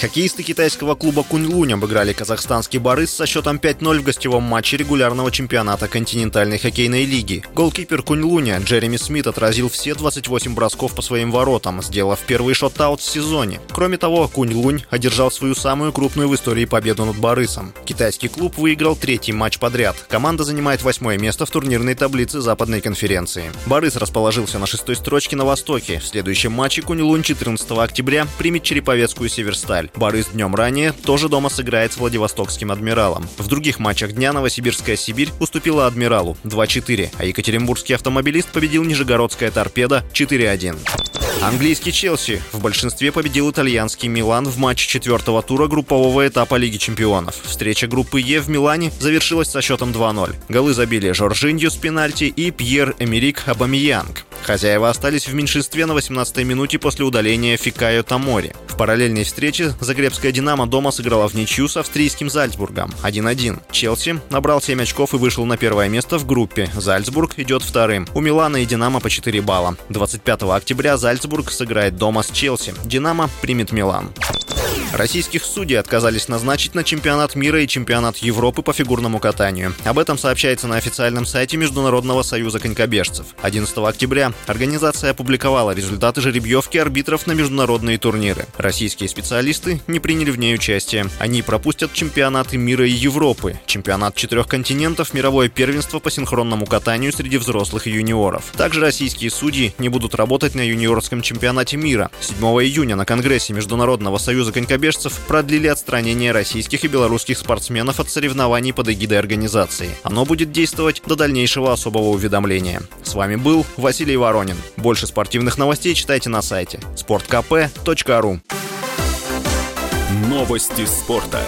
Хоккеисты китайского клуба Кунь-Лунь обыграли казахстанский Барыс со счетом 5-0 в гостевом матче регулярного чемпионата континентальной хоккейной лиги. Голкипер Кунь-Луня Джереми Смит отразил все 28 бросков по своим воротам, сделав первый шот-аут в сезоне. Кроме того, Кунь-Лунь одержал свою самую крупную в истории победу над Барысом. Китайский клуб выиграл третий матч подряд. Команда занимает восьмое место в турнирной таблице Западной конференции. Барыс расположился на шестой строчке на востоке. В следующем матче Кунь-Лунь 14 октября примет Череповецкую Северсталь. Февраль. Борис днем ранее тоже дома сыграет с Владивостокским «Адмиралом». В других матчах дня Новосибирская «Сибирь» уступила «Адмиралу» 2-4, а Екатеринбургский автомобилист победил Нижегородская «Торпеда» 4-1. Английский Челси в большинстве победил итальянский Милан в матче четвертого тура группового этапа Лиги чемпионов. Встреча группы Е в Милане завершилась со счетом 2-0. Голы забили Жоржиньо с пенальти и Пьер-Эмерик Абамиянг. Хозяева остались в меньшинстве на 18-й минуте после удаления Фикайо Тамори. В параллельной встрече Загребская «Динамо» дома сыграла в ничью с австрийским Зальцбургом 1-1. Челси набрал 7 очков и вышел на первое место в группе. Зальцбург идет вторым. У Милана и «Динамо» по 4 балла. 25 октября Зальцбург сыграет дома с Челси. «Динамо» примет Милан. Российских судей отказались назначить на чемпионат мира и чемпионат Европы по фигурному катанию. Об этом сообщается на официальном сайте Международного союза конькобежцев. 11 октября организация опубликовала результаты жеребьевки арбитров на международные турниры. Российские специалисты не приняли в ней участие. Они пропустят чемпионаты мира и Европы, чемпионат четырех континентов, мировое первенство по синхронному катанию среди взрослых и юниоров. Также российские судьи не будут работать на юниорском чемпионате мира. 7 июня на Конгрессе Международного союза конькобежцев конькобежцев продлили отстранение российских и белорусских спортсменов от соревнований под эгидой организации. Оно будет действовать до дальнейшего особого уведомления. С вами был Василий Воронин. Больше спортивных новостей читайте на сайте sportkp.ru Новости спорта.